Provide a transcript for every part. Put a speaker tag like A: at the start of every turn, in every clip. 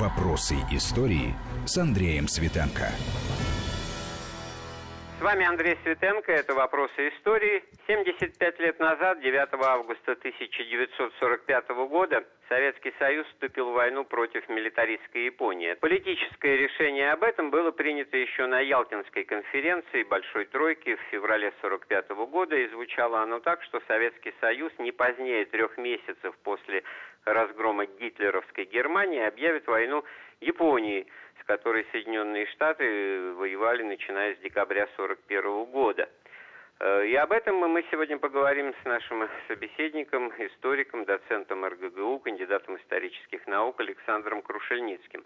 A: Вопросы истории с Андреем Светенко.
B: С вами Андрей Светенко, это «Вопросы истории». 75 лет назад, 9 августа 1945 года, Советский Союз вступил в войну против милитаристской Японии. Политическое решение об этом было принято еще на Ялтинской конференции Большой Тройки в феврале 1945 года, и звучало оно так, что Советский Союз не позднее трех месяцев после разгрома гитлеровской Германии объявит войну Японии – с которой Соединенные Штаты воевали начиная с декабря 1941 года. Э, и об этом мы сегодня поговорим с нашим собеседником, историком, доцентом РГГУ, кандидатом исторических наук Александром Крушельницким.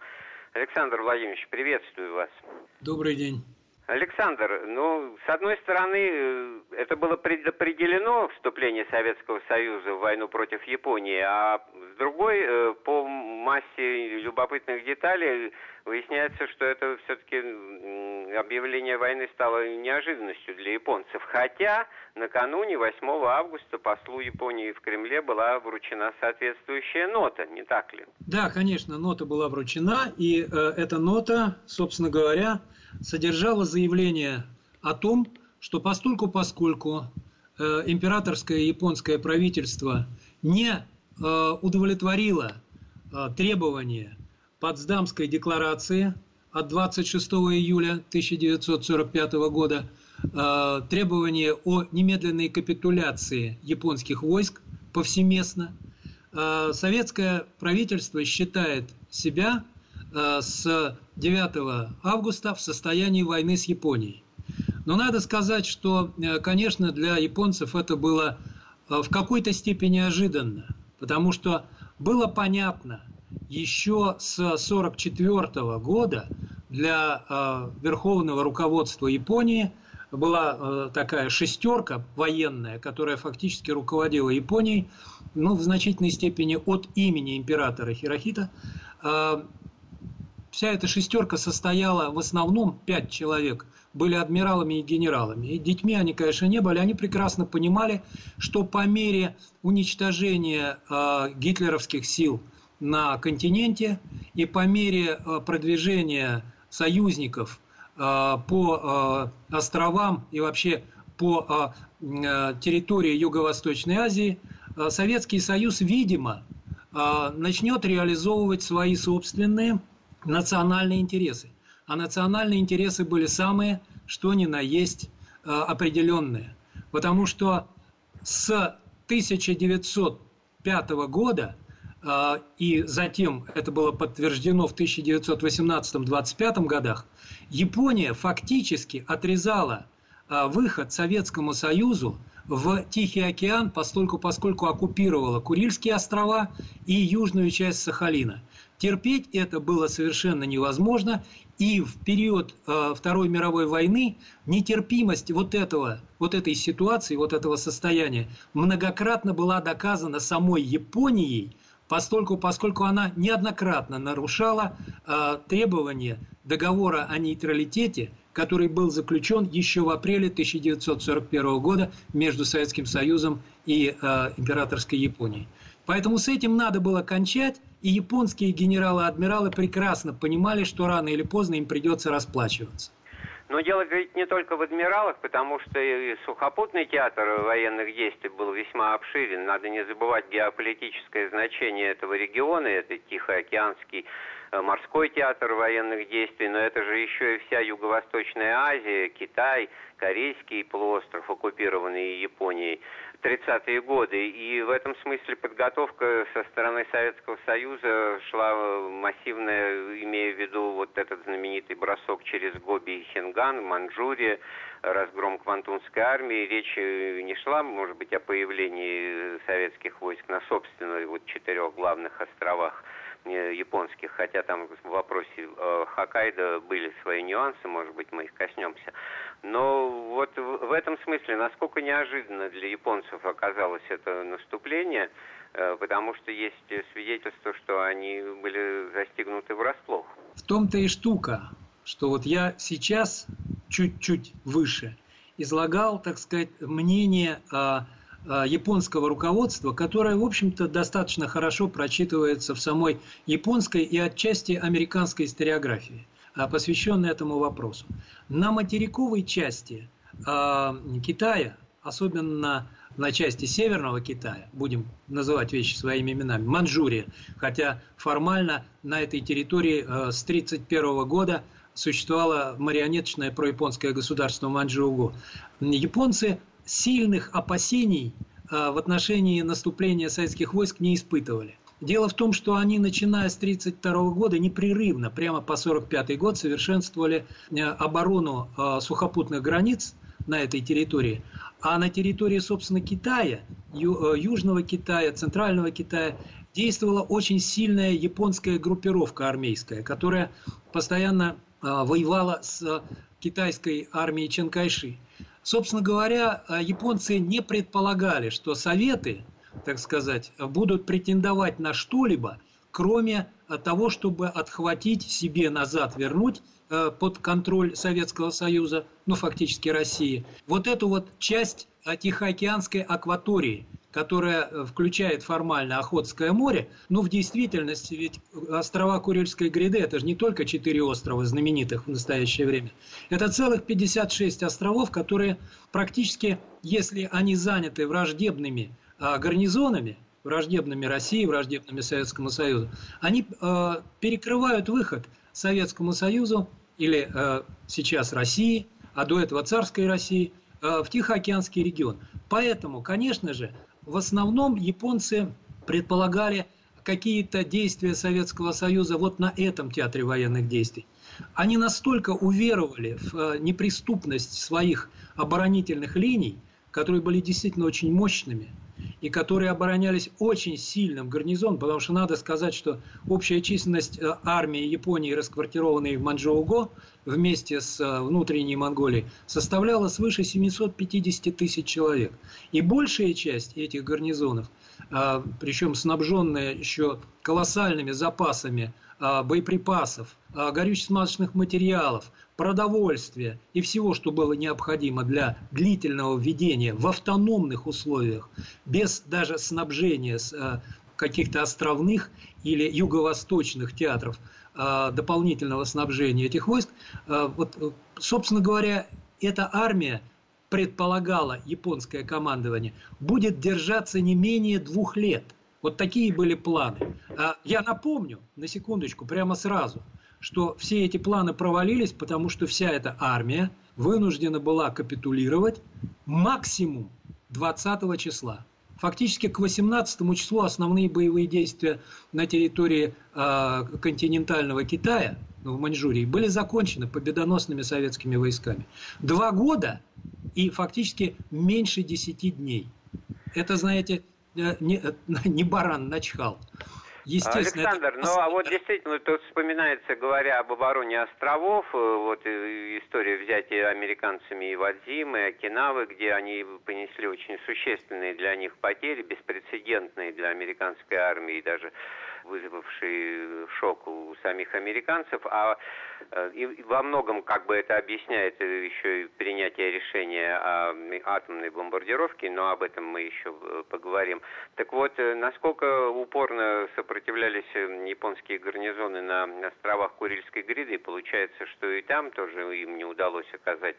B: Александр Владимирович, приветствую вас.
C: Добрый день.
B: Александр, ну, с одной стороны, э, это было предопределено вступление Советского Союза в войну против Японии, а с другой, э, по массе любопытных деталей, выясняется, что это все-таки объявление войны стало неожиданностью для японцев. Хотя накануне 8 августа послу Японии в Кремле была вручена соответствующая нота, не так ли?
C: Да, конечно, нота была вручена, и э, эта нота, собственно говоря, содержала заявление о том, что постольку поскольку э, императорское японское правительство не э, удовлетворило э, требования Потсдамской декларации от 26 июля 1945 года, требования о немедленной капитуляции японских войск повсеместно, советское правительство считает себя с 9 августа в состоянии войны с Японией. Но надо сказать, что, э, конечно, для японцев это было э, в какой-то степени неожиданно, потому что было понятно еще с 1944 года для верховного руководства Японии была такая шестерка военная, которая фактически руководила Японией, ну, в значительной степени от имени императора Хирохита, вся эта шестерка состояла в основном пять человек были адмиралами и генералами. И детьми они, конечно, не были. Они прекрасно понимали, что по мере уничтожения э, гитлеровских сил на континенте и по мере э, продвижения союзников э, по э, островам и вообще по э, территории Юго-Восточной Азии, э, Советский Союз, видимо, э, начнет реализовывать свои собственные национальные интересы. А национальные интересы были самые, что ни на есть, э, определенные. Потому что с 1905 года э, и затем это было подтверждено в 1918-25 годах, Япония фактически отрезала э, выход Советскому Союзу в Тихий океан, поскольку, поскольку оккупировала Курильские острова и южную часть Сахалина – Терпеть это было совершенно невозможно, и в период э, Второй мировой войны нетерпимость вот этого, вот этой ситуации, вот этого состояния многократно была доказана самой Японией, поскольку, поскольку она неоднократно нарушала э, требования договора о нейтралитете, который был заключен еще в апреле 1941 года между Советским Союзом и э, императорской Японией. Поэтому с этим надо было кончать, и японские генералы-адмиралы прекрасно понимали, что рано или поздно им придется расплачиваться.
B: Но дело ведь не только в адмиралах, потому что и сухопутный театр военных действий был весьма обширен. Надо не забывать геополитическое значение этого региона, это Тихоокеанский морской театр военных действий, но это же еще и вся Юго-Восточная Азия, Китай, Корейский полуостров, оккупированный Японией. 30-е годы. И в этом смысле подготовка со стороны Советского Союза шла массивная, имея в виду вот этот знаменитый бросок через Гоби и Хинган, Манчжурия, разгром Квантунской армии. Речь не шла, может быть, о появлении советских войск на собственных вот четырех главных островах Э, японских, хотя там в вопросе э, Хоккайдо были свои нюансы, может быть, мы их коснемся. Но вот в, этом смысле, насколько неожиданно для японцев оказалось это наступление, э, потому что есть свидетельство, что они были застигнуты врасплох.
C: В том-то и штука, что вот я сейчас чуть-чуть выше излагал, так сказать, мнение э, японского руководства, которое, в общем-то, достаточно хорошо прочитывается в самой японской и отчасти американской историографии, э, посвященной этому вопросу. На материковой части Китая, особенно на части Северного Китая, будем называть вещи своими именами, Манчжурия, хотя формально на этой территории с 1931 года существовало марионеточное прояпонское государство Манчжоугу. Японцы сильных опасений а, в отношении наступления советских войск не испытывали. Дело в том, что они, начиная с 1932 года, непрерывно, прямо по 1945 год, совершенствовали э, оборону а, сухопутных границ на этой территории. А на территории, собственно, Китая, э, Южного Китая, Центрального Китая, действовала очень сильная японская группировка армейская, которая постоянно воевала с китайской армией Чанкайши. Собственно говоря, а, японцы не предполагали, что Советы, так сказать, будут претендовать на что-либо, кроме а, того, чтобы отхватить себе назад, вернуть под контроль Советского Союза, ну фактически России, вот эту вот часть Тихоокеанской акватории, которая э, включает формально Охотское море, но в действительности ведь острова Курильской гряды – это же не только четыре острова знаменитых в настоящее время. Это целых 56 островов, которые практически, если они заняты враждебными а, гарнизонами, враждебными России, враждебными Советскому Союзу, они э, перекрывают выход Советскому Союзу или э, сейчас России, а до этого царской России, в Тихоокеанский регион. Поэтому, конечно же, в основном японцы предполагали какие-то действия Советского Союза вот на этом театре военных действий. Они настолько уверовали в э, неприступность своих оборонительных линий, которые были действительно очень мощными, и которые оборонялись очень сильным гарнизоном, потому что надо сказать, что общая численность э, армии Японии, расквартированной в Манчжоуго, вместе с э, внутренней Монголией составляла свыше 750 тысяч человек. И большая часть этих гарнизонов, а, причем снабженная еще колоссальными запасами боеприпасов, горюче-смазочных материалов, продовольствия и всего, что было необходимо для длительного введения в автономных условиях, без даже снабжения с каких-то островных или юго-восточных театров – Э, дополнительного снабжения этих войск. Э, вот, э, собственно говоря, эта армия предполагала японское командование, будет держаться не менее двух лет. Вот такие были планы. Я напомню, на секундочку, прямо сразу, что все эти планы провалились, потому что вся эта армия вынуждена была капитулировать максимум 20 числа. Фактически к 18 числу основные боевые действия на территории э, континентального Китая, ну, в Маньчжурии, были закончены победоносными советскими войсками. Два года и фактически меньше десяти дней. Это, знаете, э, не, э, не баран начхал.
B: Естественно, Александр, это... ну а вот действительно тут вспоминается, говоря об обороне островов, э, вот история взятия американцами и Вадзимы, и Окинавы, где они понесли очень существенные для них потери, беспрецедентные для американской армии, даже вызвавший шок у самих американцев, а э, и во многом как бы это объясняет еще и принятие решения о атомной бомбардировке, но об этом мы еще э, поговорим. Так вот, э, насколько упорно сопротивлялись японские гарнизоны на островах Курильской гряды, получается, что и там тоже им не удалось оказать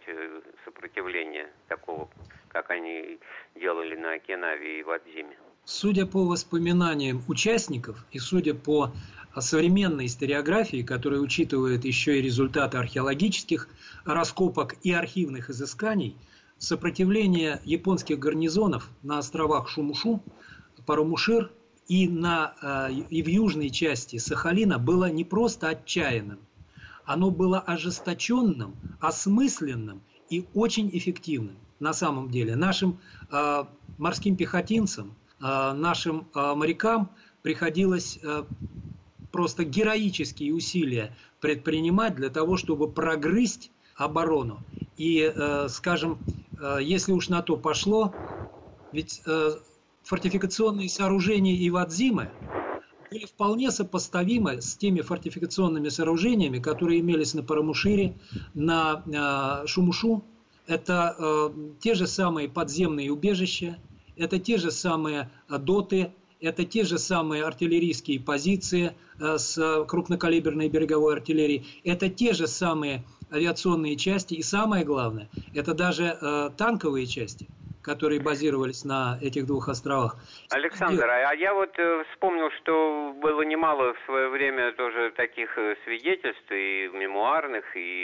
B: сопротивление такого, как они делали на Окинаве и Вадзиме.
C: Судя по воспоминаниям участников и судя по современной историографии, которая учитывает еще и результаты археологических раскопок и архивных изысканий, сопротивление японских гарнизонов на островах Шумушу, Парамушир и, на, э, и в южной части Сахалина было не просто отчаянным, оно было ожесточенным, осмысленным и очень эффективным на самом деле. Нашим э, морским пехотинцам, нашим э, морякам приходилось э, просто героические усилия предпринимать для того, чтобы прогрызть оборону. И, скажем, если уж на то пошло, ведь фортификационные сооружения Ивадзимы были вполне сопоставимы с теми фортификационными сооружениями, которые имелись на Парамушире, на Шумушу. Это те же самые подземные убежища, это те же самые доты, это те же самые артиллерийские позиции с крупнокалиберной береговой артиллерией, это те же самые авиационные части, и самое главное, это даже танковые части – которые базировались на этих двух островах.
B: Александр, а я вот э, вспомнил, что было немало в свое время тоже таких э, свидетельств и мемуарных, и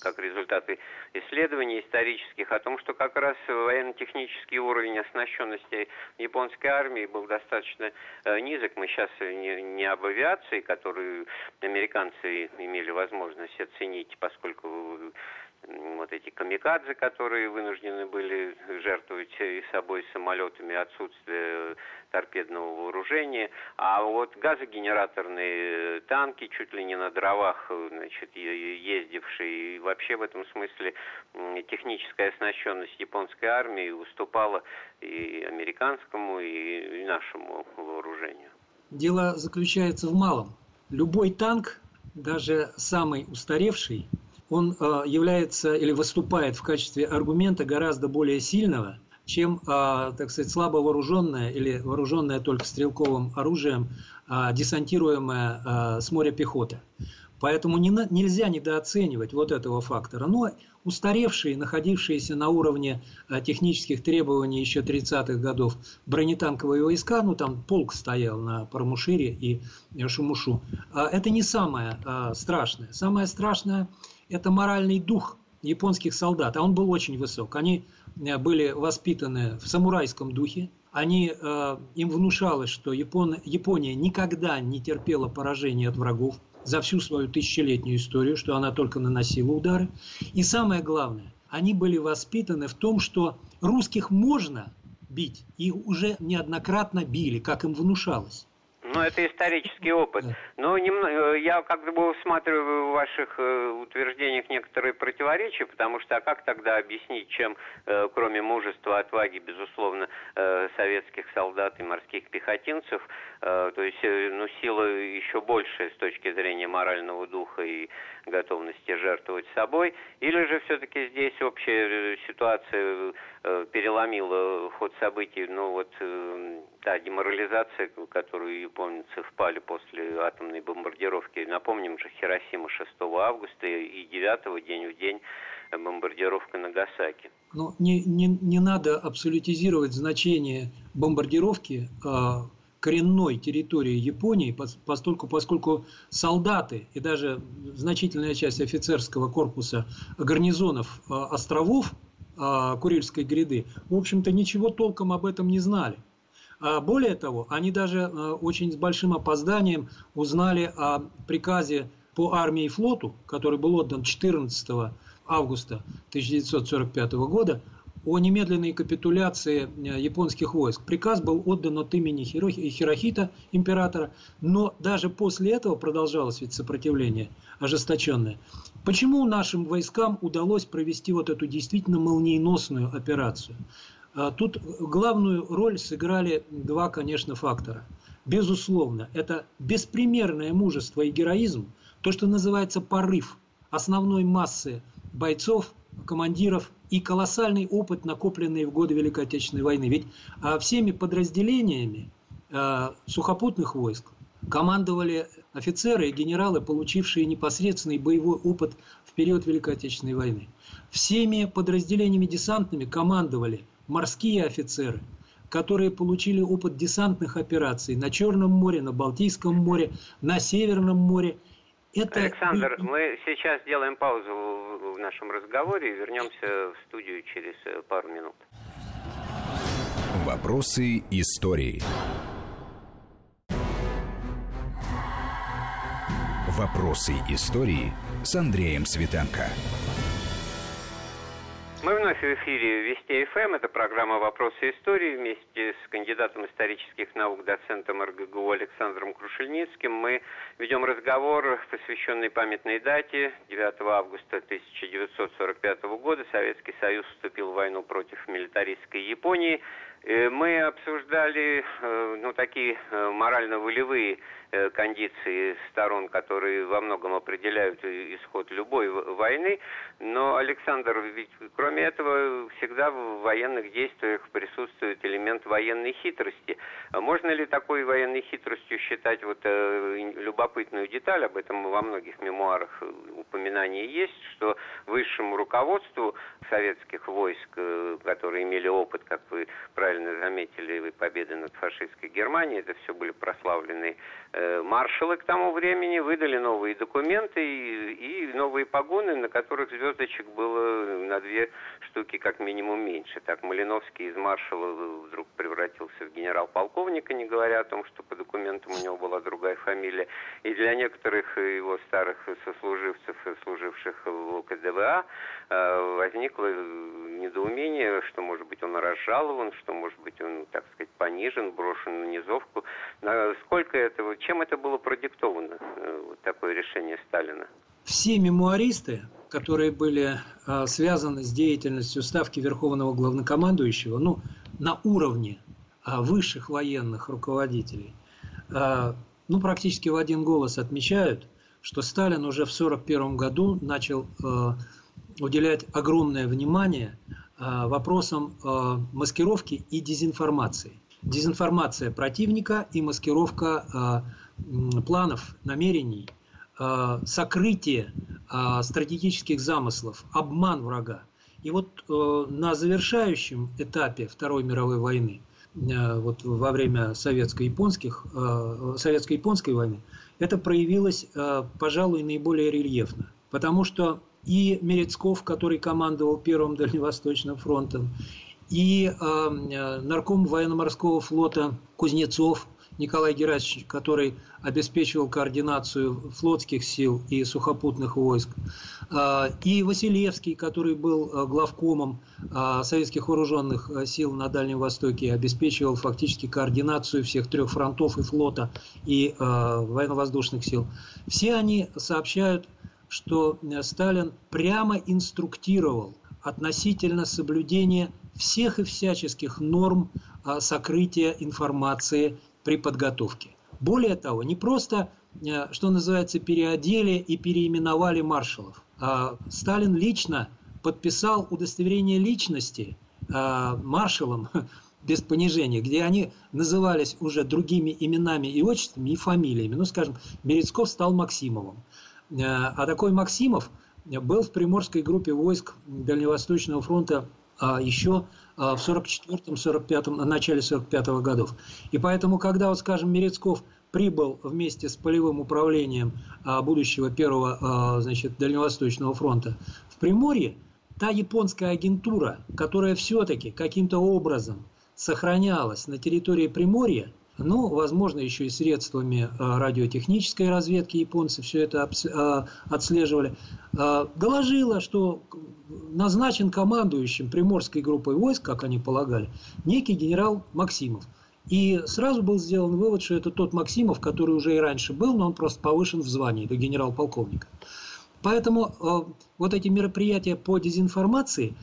B: как результаты исследований исторических о том, что как раз военно-технический уровень оснащенности японской армии был достаточно э, низок. Мы сейчас не, не об авиации, которую американцы имели возможность оценить, поскольку вот эти камикадзе, которые вынуждены были жертвовать и собой самолетами, отсутствие торпедного вооружения, а вот газогенераторные танки, чуть ли не на дровах, значит, ездившие, и вообще в этом смысле техническая оснащенность японской армии уступала и американскому, и нашему вооружению.
C: Дело заключается в малом. Любой танк, даже самый устаревший, он э, является или выступает в качестве аргумента гораздо более сильного, чем, э, так сказать, слабо вооруженная или вооруженная только стрелковым оружием э, десантируемая с моря пехота. Поэтому не, нельзя недооценивать вот этого фактора. Но устаревшие, находившиеся на уровне технических требований еще 30-х годов бронетанковые войска, ну там полк стоял на Пармушире и Шумушу, это не самое страшное. Самое страшное – это моральный дух японских солдат, а он был очень высок. Они э, были воспитаны в самурайском духе, они, э, им внушалось, что Япон, Япония никогда не терпела поражения от врагов за всю свою тысячелетнюю историю, что она только наносила удары. И самое главное, они были воспитаны в том, что русских можно бить, и уже неоднократно били, как им внушалось.
B: Ну, это исторический опыт. Но немного, э, я как бы усматриваю в ваших э, утверждениях некоторые противоречия, потому что а как тогда объяснить, чем, э, кроме мужества, отваги, безусловно, советских солдат и морских пехотинцев, то есть, ну, сила еще большая с точки зрения морального духа и готовности жертвовать собой, или же все-таки здесь общая ситуация переломила ход событий, ну, вот та деморализация, которую японцы впали после атомной бомбардировки. Напомним же, Хиросима 6 августа и 9 день в день бомбардировка Нагасаки.
C: Но не, не, не надо абсолютизировать значение бомбардировки э, коренной территории Японии, поскольку, поскольку солдаты и даже значительная часть офицерского корпуса гарнизонов э, островов э, Курильской гряды, в общем-то, ничего толком об этом не знали. А более того, они даже э, очень с большим опозданием узнали о приказе по армии и флоту, который был отдан 14 августа 1945 года, о немедленной капитуляции э, японских войск. Приказ был отдан от имени Хирохита, императора, но даже после этого продолжалось ведь сопротивление ожесточенное. Почему нашим войскам удалось провести вот эту действительно молниеносную операцию? А тут главную роль сыграли два, конечно, фактора. Безусловно, это беспримерное мужество и героизм, то, что называется порыв основной массы бойцов, командиров и колоссальный опыт, накопленный в годы Великой Отечественной войны. Ведь а, всеми подразделениями а, сухопутных войск командовали офицеры и генералы, получившие непосредственный боевой опыт в период Великой Отечественной войны. Всеми подразделениями десантными командовали морские офицеры, которые получили опыт десантных операций на Черном море, на Балтийском море, на Северном море.
B: Это... Александр, мы сейчас сделаем паузу в нашем разговоре и вернемся в студию через э, пару минут.
A: Вопросы истории. Вопросы истории с Андреем Светенко.
B: Мы вновь в эфире Вести ФМ. Это программа «Вопросы истории». Вместе с кандидатом исторических наук, доцентом РГГУ Александром Крушельницким мы ведем разговор, посвященный памятной дате 9 августа 1945 года. Советский Союз вступил в войну против милитаристской Японии. Э, мы обсуждали э, ну, такие э, морально-волевые кондиции сторон, которые во многом определяют исход любой войны. Но, Александр, ведь кроме этого всегда в военных действиях присутствует элемент военной хитрости. А можно ли такой военной хитростью считать вот э, любопытную деталь, об этом во многих мемуарах упоминание есть, что высшему руководству советских войск, э, которые имели опыт, как вы правильно заметили, победы над фашистской Германией, это все были прославленные э, маршалы к тому времени, выдали новые документы и, и новые погоны, на которых звездочек было на две штуки как минимум меньше. Так Малиновский из маршала вдруг превратился в генерал-полковника, не говоря о том, что по документам у него была другая фамилия. И для некоторых его старых сослуживцев, служивших в КДВА, э, возникло недоумение, что, может быть, он разжалован, что, может быть, он, так сказать, понижен, брошен на низовку. Сколько этого, чем это было продиктовано, э, вот такое решение Сталина?
C: Все мемуаристы, которые были а, связаны с деятельностью Ставки Верховного Главнокомандующего, ну, на уровне а, высших военных руководителей, ну, практически в один голос отмечают, что Сталин уже в 1941 году начал уделять огромное внимание вопросам маскировки и дезинформации. Дезинформация противника и маскировка а, планов, намерений – Э, сокрытие э, стратегических замыслов, обман врага. И вот э, на завершающем этапе Второй мировой войны, вот во время советско-японских, советско-японской войны, это проявилось, пожалуй, наиболее рельефно. Потому что и Мерецков, который командовал Первым Дальневосточным фронтом, и нарком военно-морского флота Кузнецов, Николай Герасимович, который обеспечивал координацию флотских сил и сухопутных войск, а, и Василевский, который был а, главкомом а, советских вооруженных сил на Дальнем Востоке, обеспечивал фактически координацию всех трех фронтов и флота, и военно-воздушных сил. Все они сообщают, что Сталин прямо инструктировал относительно соблюдения всех и всяческих норм сокрытия информации при подготовке. Более того, не просто, э, что называется, переодели и переименовали маршалов. А Сталин лично подписал удостоверение личности маршалам без понижения, где они назывались уже другими именами и отчествами, и фамилиями. Ну, скажем, Мерецков стал Максимовым. А такой Максимов был в приморской группе войск Дальневосточного фронта а еще а, в 44-45, начале 45 годов. И поэтому, когда, вот, скажем, Мерецков прибыл вместе с полевым управлением а, будущего первого значит, Дальневосточного фронта в Приморье, та японская агентура, которая все-таки каким-то образом сохранялась на территории Приморья, ну, возможно, еще и средствами радиотехнической разведки японцы все это отслеживали, доложила, что назначен командующим Приморской группой войск, как они полагали, некий генерал Максимов. И сразу был сделан вывод, что это тот Максимов, который уже и раньше был, но он просто повышен в звании до генерал-полковника. Поэтому э, вот эти мероприятия по дезинформации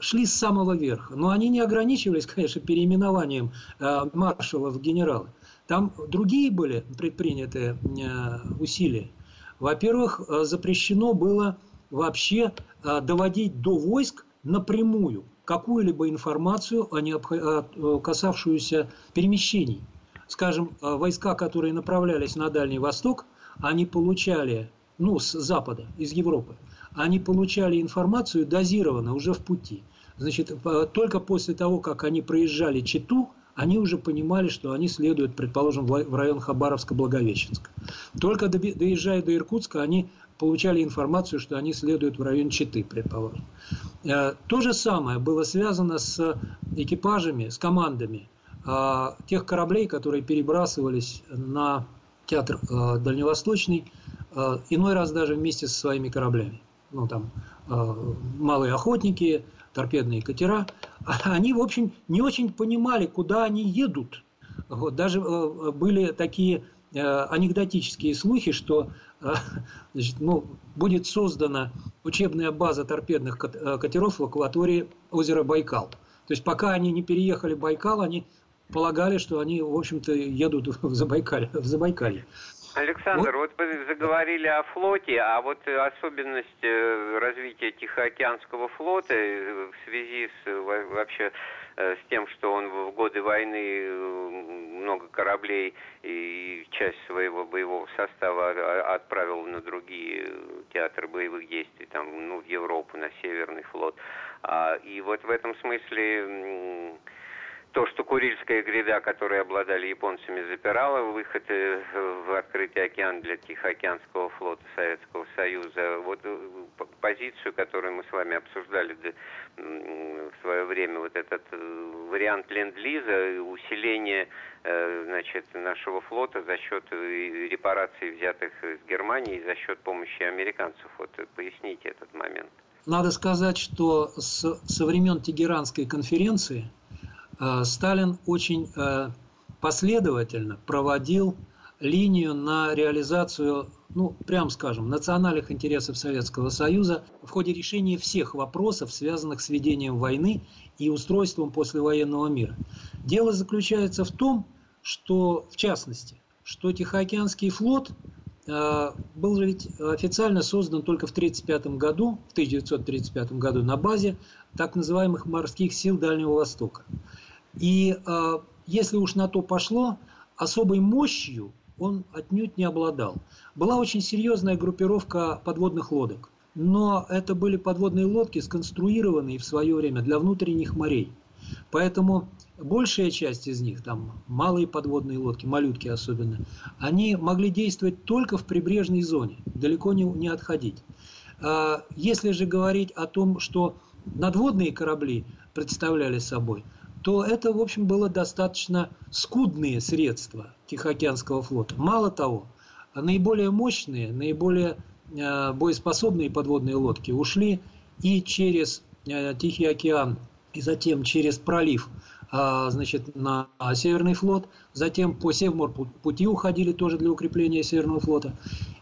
C: шли с самого верха. Но они не ограничивались, конечно, переименованием э, маршала в генералы. Там другие были предприняты э, усилия. Во-первых, э, запрещено было вообще доводить до войск напрямую какую-либо информацию, о касавшуюся перемещений. Скажем, войска, которые направлялись на Дальний Восток, они получали, ну, с Запада, из Европы, они получали информацию дозированно уже в пути. Значит, только после того, как они проезжали Читу, они уже понимали, что они следуют, предположим, в район Хабаровска-Благовещенска. Только доезжая до Иркутска, они получали информацию, что они следуют в район Читы, предположим. Э, то же самое было связано с экипажами, с командами э, тех кораблей, которые перебрасывались на театр э, Дальневосточный, иной раз даже вместе со своими кораблями. Ну, там, малые охотники, торпедные катера. Они, в общем, не очень понимали, куда они едут. Вот, даже были такие анекдотические слухи, что значит, ну, будет создана учебная база торпедных э, катеров в акватории озера Байкал. То есть пока они не переехали Байкал, они полагали, что они, в общем-то, едут в Забайкалье. В Забайкалье.
B: Александр, вот... вот вы заговорили о флоте, а вот особенность э, развития Тихоокеанского флота э, в связи с вообще Э, с тем, что он в годы войны э, много кораблей и часть своего боевого состава отправил на другие театры боевых действий, там, ну, в Европу, на Северный флот. А, и вот в этом смысле то, что Курильская гряда, которой обладали японцами, запирала выход э, в открытый океан для Тихоокеанского флота Советского Союза, вот э, позицию, которую мы с вами обсуждали в свое время, вот этот э, вариант ленд-лиза, усиление значит, нашего флота за счет репараций, взятых из Германии, за счет помощи американцев. Вот поясните этот момент.
C: Надо сказать, что со времен Тегеранской конференции – Сталин очень э, последовательно проводил линию на реализацию, ну, прям скажем, национальных интересов Советского Союза в ходе решения всех вопросов, связанных с ведением войны и устройством послевоенного мира. Дело заключается в том, что, в частности, что Тихоокеанский флот э, был ведь официально создан только в 1935 году, в 1935 году на базе так называемых морских сил Дальнего Востока. И э, если уж на то пошло, особой мощью он отнюдь не обладал. Была очень серьезная группировка подводных лодок. Но это были подводные лодки, сконструированные в свое время для внутренних морей. Поэтому большая часть из них, там малые подводные лодки, малютки особенно, они могли действовать только в прибрежной зоне, далеко не, не отходить. А, если же говорить о том, что надводные корабли представляли собой – то это, в общем, было достаточно скудные средства Тихоокеанского флота. Мало того, наиболее мощные, наиболее э, боеспособные подводные лодки ушли и через э, Тихий океан, и затем через пролив а, значит, на Северный флот, затем по Севморпути уходили тоже для укрепления Северного флота.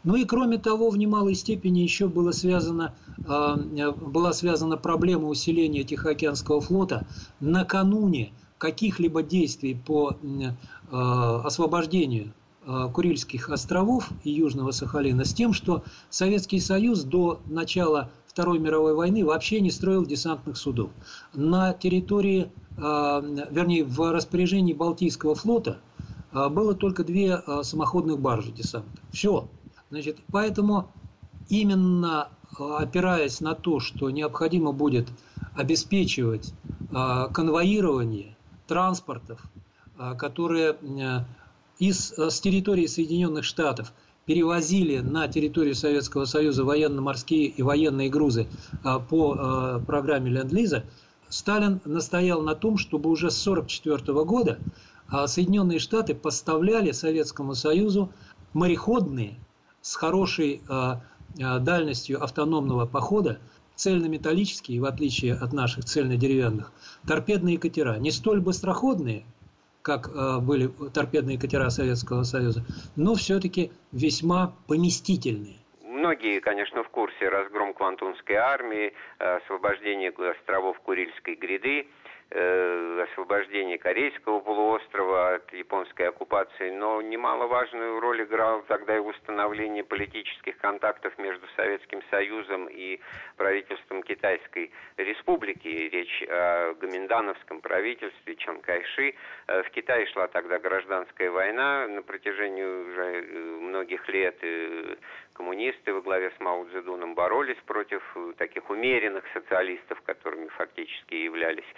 C: Ну и кроме того, в немалой степени еще было связано, а, была связана проблема усиления Тихоокеанского флота накануне каких-либо действий по а, освобождению Курильских островов и Южного Сахалина с тем, что Советский Союз до начала Второй мировой войны вообще не строил десантных судов. На территории а, вернее, в распоряжении Балтийского флота а, было только две а, самоходных баржи десанта. Все. Значит, поэтому именно опираясь на то, что необходимо будет обеспечивать конвоирование транспортов, которые из, с территории Соединенных Штатов перевозили на территорию Советского Союза военно-морские и военные грузы по программе Ленд-Лиза, Сталин настоял на том, чтобы уже с 1944 года а, Соединенные Штаты поставляли Советскому Союзу мореходные с хорошей а, а, дальностью автономного похода, цельнометаллические, в отличие от наших цельнодеревянных, торпедные катера. Не столь быстроходные, как были торпедные катера Советского Союза, но все-таки весьма поместительные.
B: Многие, конечно, в курсе разгром Квантунской армии, э, освобождение островов Курильской гряды, э, освобождение Корейского полуострова от японской оккупации, но немаловажную роль играл тогда и установление политических контактов между Советским Союзом и правительством Китайской Республики. Речь о гоминдановском правительстве Чан Кайши. Э, в Китае шла тогда гражданская война на протяжении уже многих лет коммунисты во главе с Мао Цзэдуном боролись против э, таких умеренных социалистов, которыми фактически являлись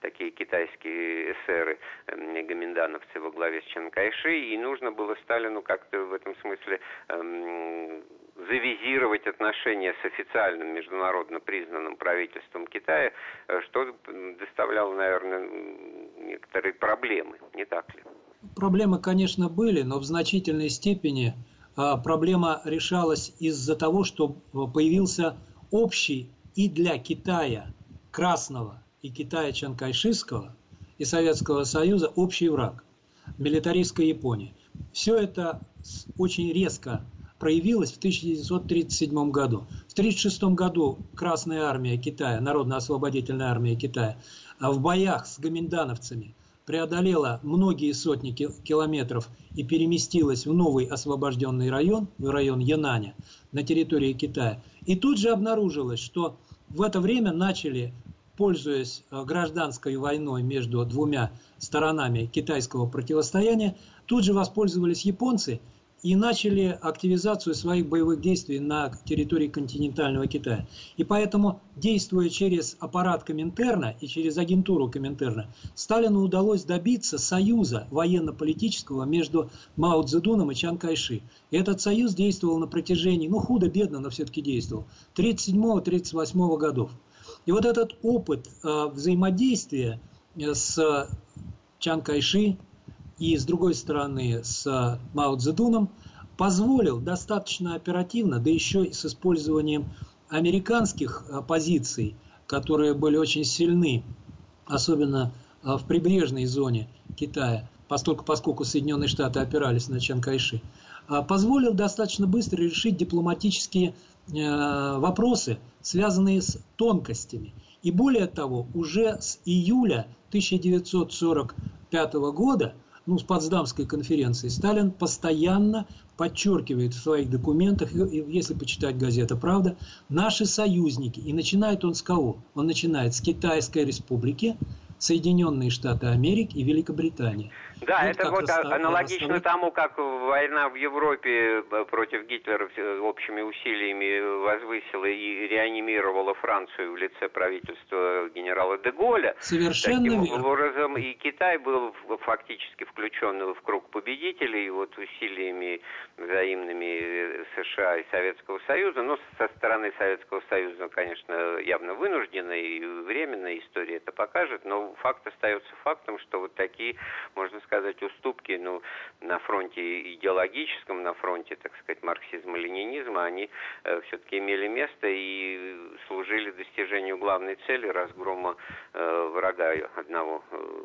B: такие китайские эсеры, эм, гоминдановцы во главе с Чан Кайши, и нужно было Сталину как-то в этом смысле эм, завизировать отношения с официальным международно признанным правительством Китая, э, что доставляло, наверное, некоторые проблемы, не так ли?
C: Проблемы, конечно, были, но в значительной степени проблема решалась из-за того, что появился общий и для Китая Красного, и Китая Чанкайшистского, и Советского Союза общий враг – милитаристская Япония. Все это очень резко проявилась в 1937 году. В 1936 году Красная армия Китая, Народно-освободительная армия Китая, а в боях с гоминдановцами преодолела многие сотни километров и переместилась в новый освобожденный район, в район Янаня, на территории Китая. И тут же обнаружилось, что в это время начали, пользуясь э, гражданской войной между двумя сторонами китайского противостояния, тут же воспользовались японцы – и начали активизацию своих боевых действий на территории континентального Китая. И поэтому, действуя через аппарат Коминтерна и через агентуру Коминтерна, Сталину удалось добиться союза военно-политического между Мао Цзэдуном и Чан Кайши. И этот союз действовал на протяжении, ну худо-бедно, но все-таки действовал, 37-38 годов. И вот этот опыт э, взаимодействия с Чан Кайши, и, с другой стороны, с Мао Цзэдуном, позволил достаточно оперативно, да еще и с использованием американских э, позиций, которые были очень сильны, особенно э, в прибрежной зоне Китая, поскольку, поскольку Соединенные Штаты опирались на Чан Кайши, э, позволил достаточно быстро решить дипломатические вопросы, связанные с тонкостями. И более того, уже с июля 1945 года ну, с Потсдамской конференции, Сталин постоянно подчеркивает в своих документах, если почитать газета «Правда», наши союзники. И начинает он с кого? Он начинает с Китайской республики, Соединенные Штаты Америки и Великобритания.
B: Да, вот это вот аналогично расставить. тому, как война в Европе э, против Гитлера общими усилиями возвысила и реанимировала Францию в лице правительства генерала де Голля.
C: Совершенно
B: Таким
C: верно.
B: образом и Китай был фактически включен в круг победителей вот усилиями взаимными э, США и Советского Союза. Но со стороны Советского Союза, конечно, явно вынужденная и временная история это покажет, но факт остается фактом, что вот такие, можно сказать, сказать, уступки ну, на фронте идеологическом, на фронте, так сказать, марксизма-ленинизма, они э, все-таки имели место и служили достижению главной цели разгрома э, врага одного э,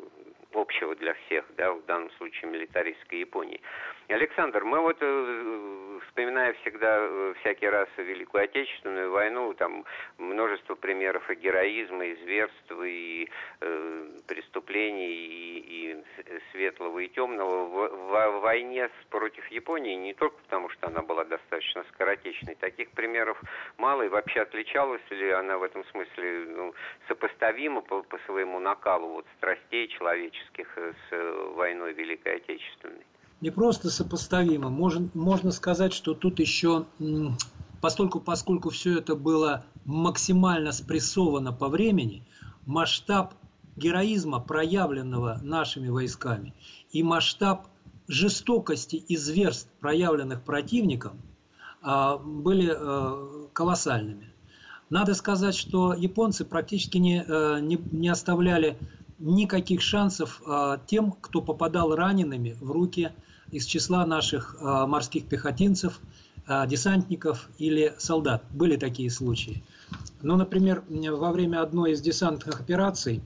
B: общего для всех, да, в данном случае милитаристской Японии. Александр, мы вот, э, вспоминая всегда э, всякий раз Великую Отечественную войну, там множество примеров и героизма, и зверства, и э, преступлений, и, и светлого, и темного в, в, в войне против Японии, не только потому, что она была достаточно скоротечной, таких примеров мало, и вообще отличалась ли она в этом смысле ну, сопоставима по, по своему накалу вот, страстей человеческих с войной Великой Отечественной?
C: Не просто сопоставимо. Можно, можно сказать, что тут еще, поскольку, поскольку все это было максимально спрессовано по времени, масштаб героизма, проявленного нашими войсками, и масштаб жестокости и зверств, проявленных противником, а, были э, колоссальными. Надо сказать, что японцы практически не, э, не, не оставляли никаких шансов а, тем, кто попадал ранеными в руки из числа наших а, морских пехотинцев, а, десантников или солдат. Были такие случаи. Ну, например, во время одной из десантных операций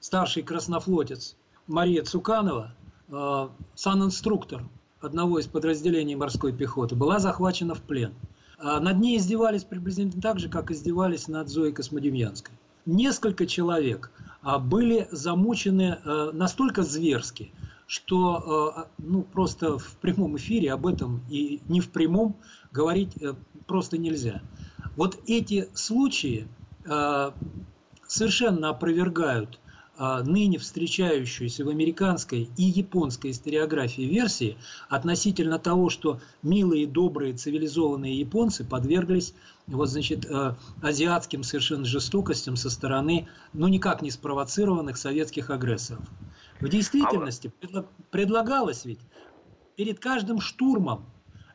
C: старший краснофлотец Мария Цуканова, а, сан-инструктор одного из подразделений морской пехоты, была захвачена в плен. Над ней издевались приблизительно так же, как издевались над Зоей Космодемьянской. Несколько человек были замучены настолько зверски, что э, ну, просто в прямом эфире об этом и не в прямом говорить э, просто нельзя. Вот эти случаи э, совершенно опровергают ныне встречающуюся в американской и японской историографии версии относительно того, что милые, добрые, цивилизованные японцы подверглись вот, значит, азиатским совершенно жестокостям со стороны, ну, никак не спровоцированных советских агрессоров. В действительности предлагалось ведь перед каждым штурмом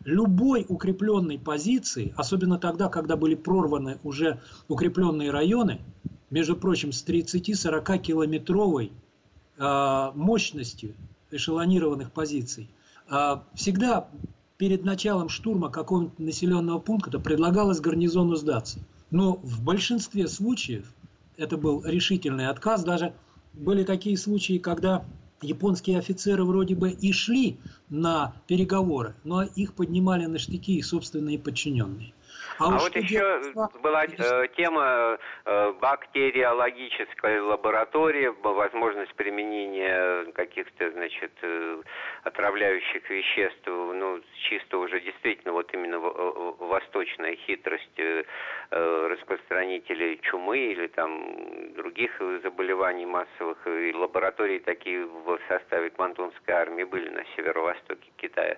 C: любой укрепленной позиции, особенно тогда, когда были прорваны уже укрепленные районы, между прочим, с 30-40 километровой э, мощностью эшелонированных позиций, э, всегда перед началом штурма какого-нибудь населенного пункта предлагалось гарнизону сдаться. Но в большинстве случаев это был решительный отказ, даже были такие случаи, когда японские офицеры вроде бы и шли на переговоры, но их поднимали на штыки их собственные подчиненные.
B: А, а вот еще была э, тема э, бактериологической лаборатории, возможность применения каких-то, значит, э, отравляющих веществ, ну, чисто уже действительно вот именно восточная хитрость э, э, распространителей чумы или там других заболеваний массовых. И лаборатории такие в составе Квантунской армии были на северо-востоке Китая.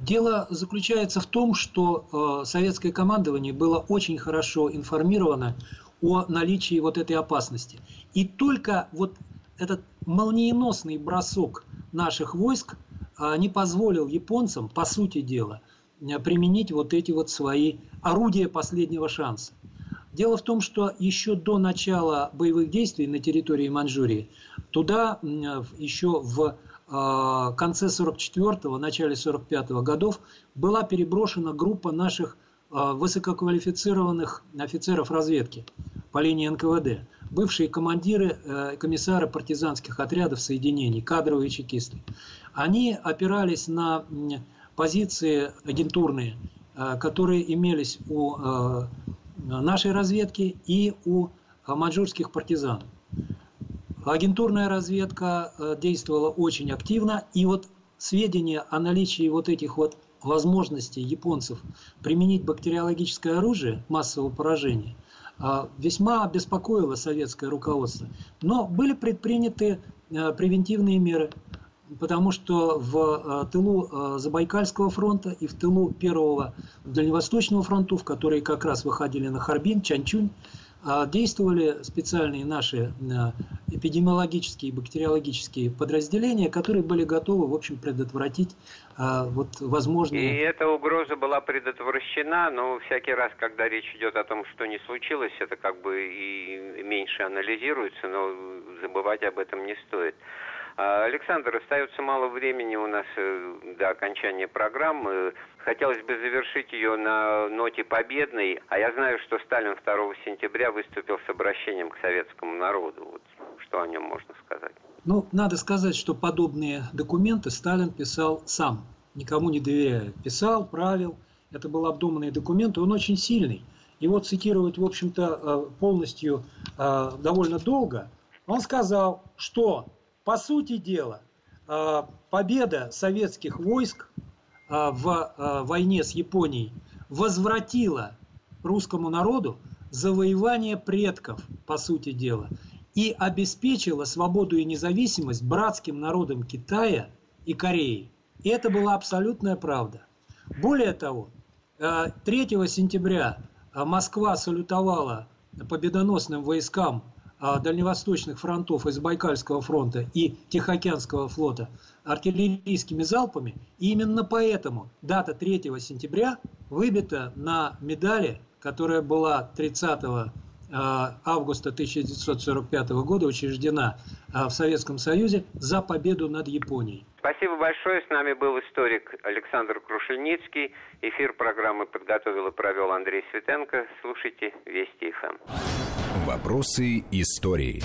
C: Дело заключается в том, что э, советское командование было очень хорошо информировано о наличии вот этой опасности. И только вот этот молниеносный бросок наших войск э, не позволил японцам, по сути дела, э, применить вот эти вот свои орудия последнего шанса. Дело в том, что еще до начала боевых действий на территории Маньчжурии туда еще в конце 44-го, начале 45-го годов была переброшена группа наших а, высококвалифицированных офицеров разведки по линии НКВД, бывшие командиры, э, комиссары партизанских отрядов соединений, кадровые чекисты. Они опирались на позиции агентурные, э, которые имелись у э, нашей разведки и у маньчжурских партизан. Агентурная разведка э, действовала очень активно, и вот сведения о наличии вот этих вот возможностей японцев применить бактериологическое оружие массового поражения э, весьма обеспокоило советское руководство. Но были предприняты э, превентивные меры, потому что в тылу Забайкальского фронта и в тылу первого Дальневосточного фронта, в которые как раз выходили на Харбин, Чанчунь, действовали специальные наши э, эпидемиологические и бактериологические подразделения, которые были готовы, в общем, предотвратить э, вот возможные...
B: И эта угроза была предотвращена, но всякий раз, когда речь идет о том, что не случилось, это как бы и меньше анализируется, но забывать об этом не стоит. А, Александр, остается мало времени у нас э, до окончания программы. Хотелось бы завершить ее на ноте победной. А я знаю, что Сталин 2 сентября выступил с обращением к советскому народу. Вот что о нем можно сказать?
C: Ну, надо сказать, что подобные документы Сталин писал сам, никому не доверяя. Писал, правил. Это был обдуманный документ, и он очень сильный. Его цитировать, в общем-то, э, полностью э, довольно долго. Он сказал, что по сути дела, а, победа советских войск в а, войне с Японией возвратила русскому народу завоевание предков, по сути дела, и обеспечила свободу и независимость братским народам Китая и Кореи. И это была абсолютная правда. Более того, 3 сентября Москва салютовала победоносным войскам дальневосточных фронтов из Байкальского фронта и Тихоокеанского флота артиллерийскими залпами. И именно поэтому дата 3 сентября выбита на медали, которая была 30 а, августа 1945 года учреждена а, в Советском Союзе за победу над Японией.
B: Спасибо большое. С нами был историк Александр Крушельницкий. Эфир программы подготовил и провел Андрей Светенко. Слушайте Вести ФМ.
A: Вопросы истории.